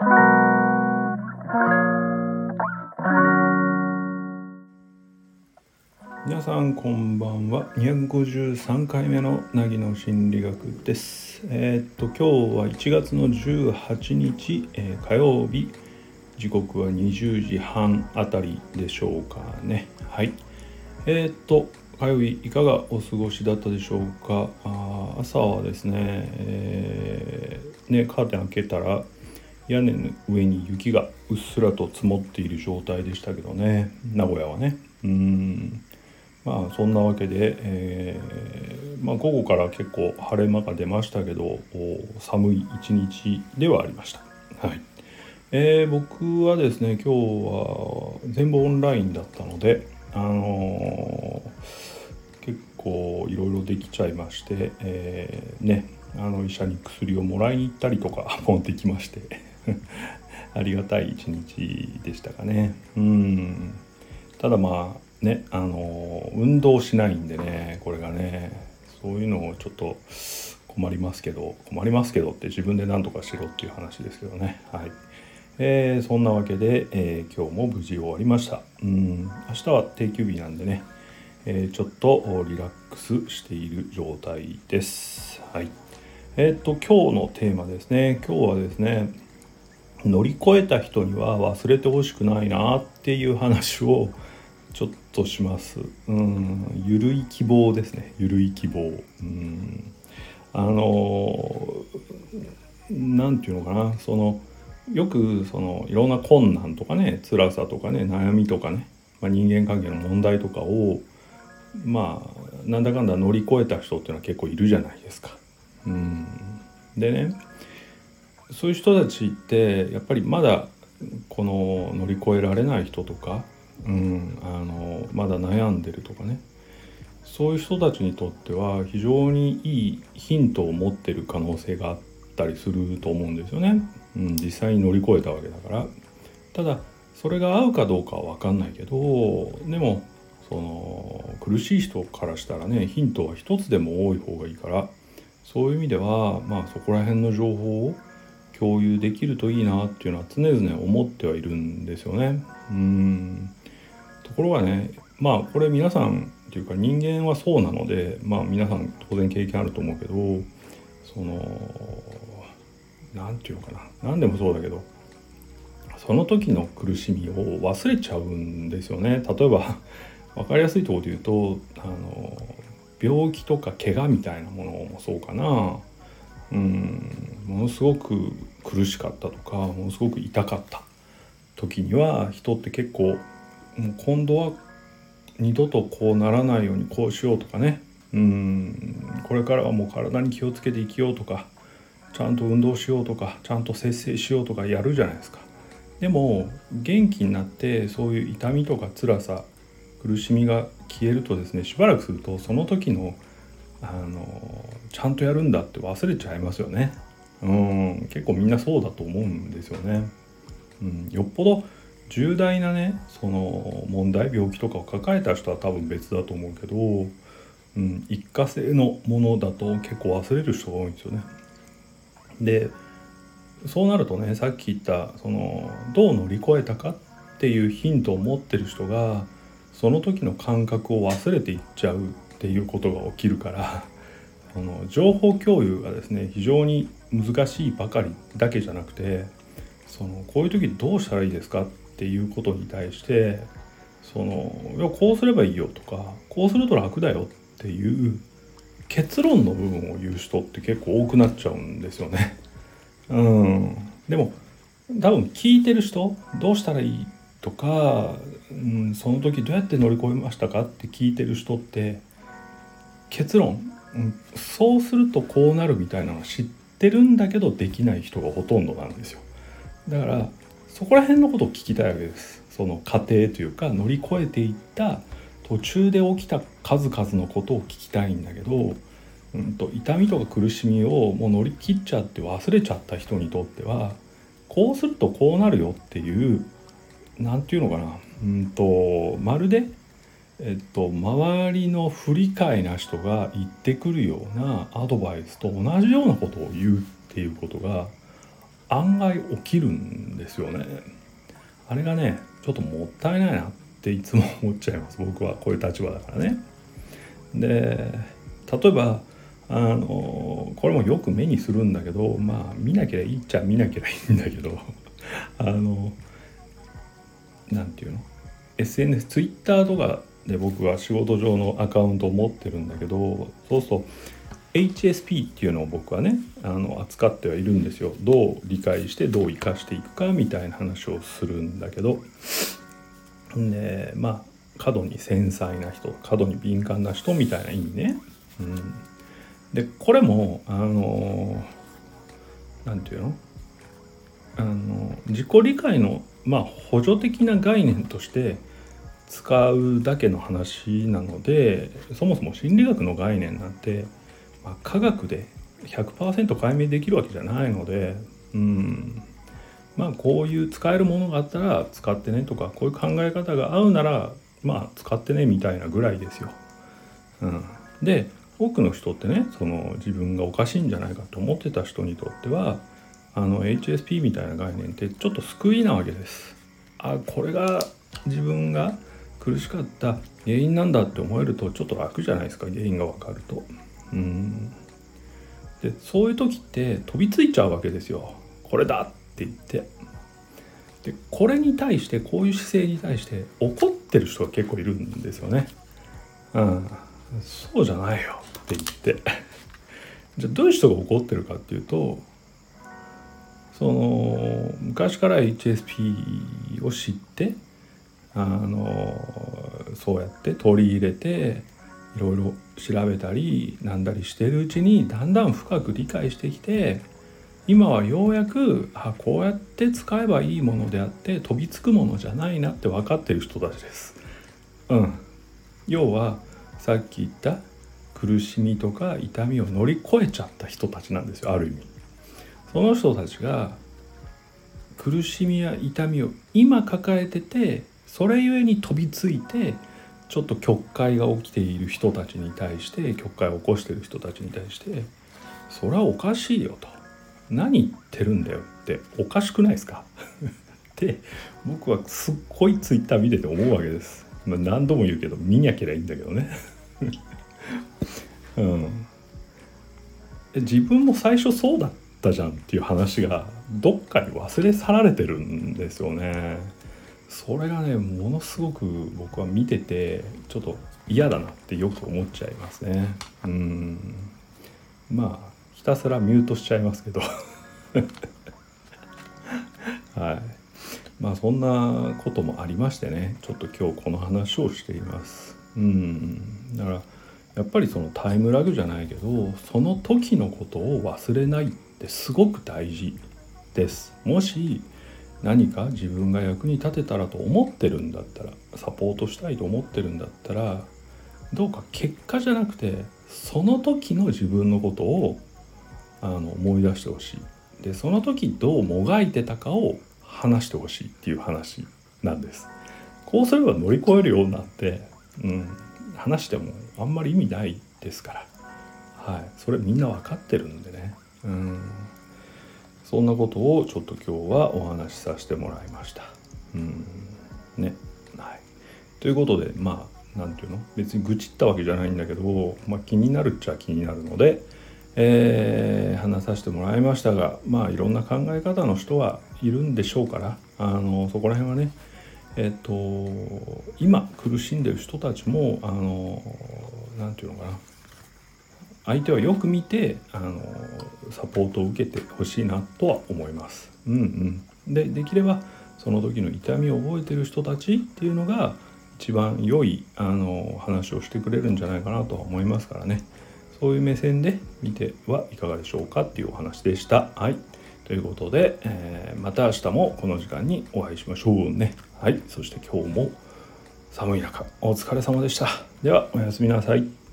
皆さんこんばんは。253回目のなぎの心理学です。えー、っと今日は1月の18日、えー、火曜日。時刻は20時半あたりでしょうかね。はい。えー、っと火曜日いかがお過ごしだったでしょうか。あ朝はですね,、えー、ねカーテン開けたら屋根の上に雪がうっすらと積もっている状態でしたけどね。名古屋はね。うん。まあそんなわけで、えー、まあ、午後から結構晴れ間が出ましたけど寒い一日ではありました。はい。えー、僕はですね今日は全部オンラインだったので、あのー、結構いろいろできちゃいまして、えー、ねあの医者に薬をもらいに行ったりとかもできまして。ありがたい一日でしたかね。うん。ただまあねあの運動しないんでねこれがねそういうのをちょっと困りますけど困りますけどって自分で何とかしろっていう話ですけどね。はい、えー、そんなわけで、えー、今日も無事終わりました。うん。明日は定休日なんでね、えー、ちょっとリラックスしている状態です。はい。えっ、と今日のテーマですね。今日はですね乗り越えた人には忘れてほしくないなっていう話をちょっとします。うん。ゆるい希望ですね。ゆるい希望。うん。あの何て言うのかな。そのよくそのいろんな困難とかね辛さとかね悩みとかね、まあ、人間関係の問題とかをまあなんだかんだ乗り越えた人っていうのは結構いるじゃないですか。うん。でねそういう人たちってやっぱりまだこの乗り越えられない人とかうん、あのまだ悩んでるとかね。そういう人たちにとっては非常にいいヒントを持ってる可能性があったりすると思うんですよね、うん、実際に乗り越えたわけだから。ただそれが合うかどうかは分かんないけどでもその苦しい人からしたらねヒントは一つでも多い方がいいからそういう意味ではまあそこら辺の情報を共有できるといいなっていうのは常々思ってはいるんですよね。うん。ところがねまあこれ皆さんっていうか人間はそうなのでまあ皆さん当然経験あると思うけどその何て言うのかな。何でもそうだけどその時の苦しみを忘れちゃうんですよね。例えば 分かりやすいところで言うとあの病気とか怪我みたいなものもそうかな。うん。ものすごく苦しかったとかものすごく痛かった時には人って結構もう今度は二度とこうならないようにこうしようとかね。うんこれからはもう体に気をつけて生きようとかちゃんと運動しようとかちゃんと節制しようとかやるじゃないですか。でも元気になってそういう痛みとか辛さ苦しみが消えるとですねしばらくするとその時のあのちゃんとやるんだって忘れちゃいますよね。うん結構みんなそうだと思うんですよね、うん、よっぽど重大なねその問題病気とかを抱えた人は多分別だと思うけど、うん、一過性のものだと結構忘れる人が多いんですよね。でそうなるとねさっき言ったそのどう乗り越えたかっていうヒントを持ってる人がその時の感覚を忘れていっちゃうっていうことが起きるからあの情報共有がですね非常に難しいばかりだけじゃなくてそのこういう時どうしたらいいですかっていうことに対してそのいやこうすればいいよとかこうすると楽だよっていう結論の部分を言う人って結構多くなっちゃうんですよね。うん、でも多分聞いてる人どうしたらいいとか、うん、その時どうやって乗り越えましたかって聞いてる人って結論、そうするとこうなるみたいなのは知ってるんだけどできない人がほとんどなんですよ。だからそこら辺のことを聞きたいわけですその過程というか乗り越えていった途中で起きた数々のことを聞きたいんだけど、うんと、痛みとか苦しみをもう乗り切っちゃって忘れちゃった人にとってはこうするとこうなるよっていう何て言うのかなうんとまるでえっと、周りの不理解な人が言ってくるようなアドバイスと同じようなことを言うっていうことが案外起きるんですよね。あれがねちょっともったいないなっていつも思っちゃいます。僕はこういう立場だからね。で例えばあのこれもよく目にするんだけどまあ見なきゃいいっちゃ見なきゃいいんだけどあの何て言うの？SNS ツイッターとかで僕は仕事上のアカウントを持ってるんだけどそうすると HSP っていうのを僕はねあの扱ってはいるんですよ。どう理解してどう生かしていくかみたいな話をするんだけど。でまあ過度に繊細な人過度に敏感な人みたいな意味ね。うん、でこれもあの何て言うの？あの自己理解のまあ補助的な概念として使うだけの話なのでそもそも心理学の概念なんて、まあ、科学で100%解明できるわけじゃないのでうんまあこういう使えるものがあったら使ってねとかこういう考え方が合うならまあ使ってねみたいなぐらいですよ。うん、で多くの人ってねその自分がおかしいんじゃないかと思ってた人にとってはあの HSP みたいな概念ってちょっと救いなわけです。あこれが自分が苦しかった。原因なんだって思えるとちょっと楽じゃないですか。原因が分かると。うん。でそういう時って飛びついちゃうわけですよ。これだって言って。でこれに対してこういう姿勢に対して怒ってる人が結構いるんですよね。うん、そうじゃないよ。って言って。じゃあどういう人が怒ってるかっていうとその昔から HSP を知ってあのそうやって取り入れていろいろ調べたりなんだりしてるうちにだんだん深く理解してきて今はようやくあこうやって使えばいいものであって飛びつくものじゃないなって分かってる人たちです。うん、要はさっき言った苦しみとか痛みを乗り越えちゃった人たちなんですよある意味。その人たちが苦しみや痛みを今抱えててそれゆえに飛びついてちょっと曲解が起きている人たちに対して曲解を起こしている人たちに対してそれはおかしいよと何言ってるんだよっておかしくないですか？って僕はすっごいツイッター見てて思うわけです。まあ、何度も言うけど見にゃきゃいいんだけどね。うん、自分も最初そうだったじゃんっていう話がどっかに忘れ去られてるんですよね。それがねものすごく僕は見ててちょっと嫌だなってよく思っちゃいますね。うん。まあひたすらミュートしちゃいますけど。はい。まあそんなこともありましてねちょっと今日この話をしています。うん。だからやっぱりそのタイムラグじゃないけどその時のことを忘れないってすごく大事です。もし何か自分が役に立てたらと思ってるんだったらサポートしたいと思ってるんだったらどうか結果じゃなくてその時の自分のことをあの思い出してほしい。でその時どうもがいてたかを話してほしいっていう話なんです。こうすれば乗り越えるようになって、うん、話してもあんまり意味ないですから。はい。それみんな分かってるんでね。うん。そんなことをちょっと今日はお話しさせてもらいました。うん。ね。はい。ということでまあ何て言うの？別に愚痴ったわけじゃないんだけど、まあ、気になるっちゃ気になるのでえー、話させてもらいましたがまあいろんな考え方の人はいるんでしょうからあのそこら辺はねえっ、と今苦しんでる人たちもあの何て言うのかな？相手はよく見てあのサポートを受けてほしいなとは思います。うんうん、でできればその時の痛みを覚えてる人たちっていうのが一番良いあの話をしてくれるんじゃないかなとは思いますからね。そういう目線で見てはいかがでしょうかっていうお話でした。はい。ということで、えー、また明日もこの時間にお会いしましょうね。はい。そして今日も寒い中お疲れ様でした。ではおやすみなさい。